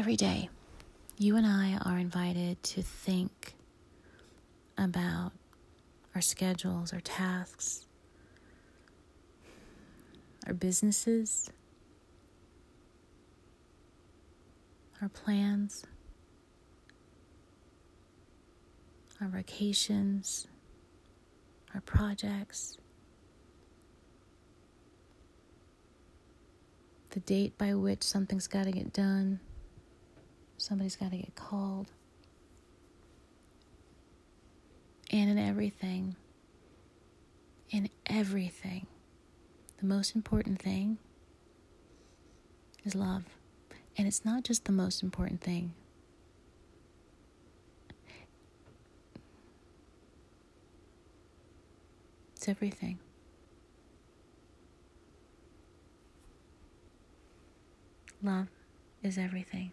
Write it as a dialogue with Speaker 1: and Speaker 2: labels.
Speaker 1: every day, you and I are invited to think about our schedules, our tasks, our businesses, our plans, our vacations, our projects, the date by which something's got to get done, somebody's got to get called, and in everything, in everything, the most important thing is love. And it's not just the most important thing. It's everything. Love is everything.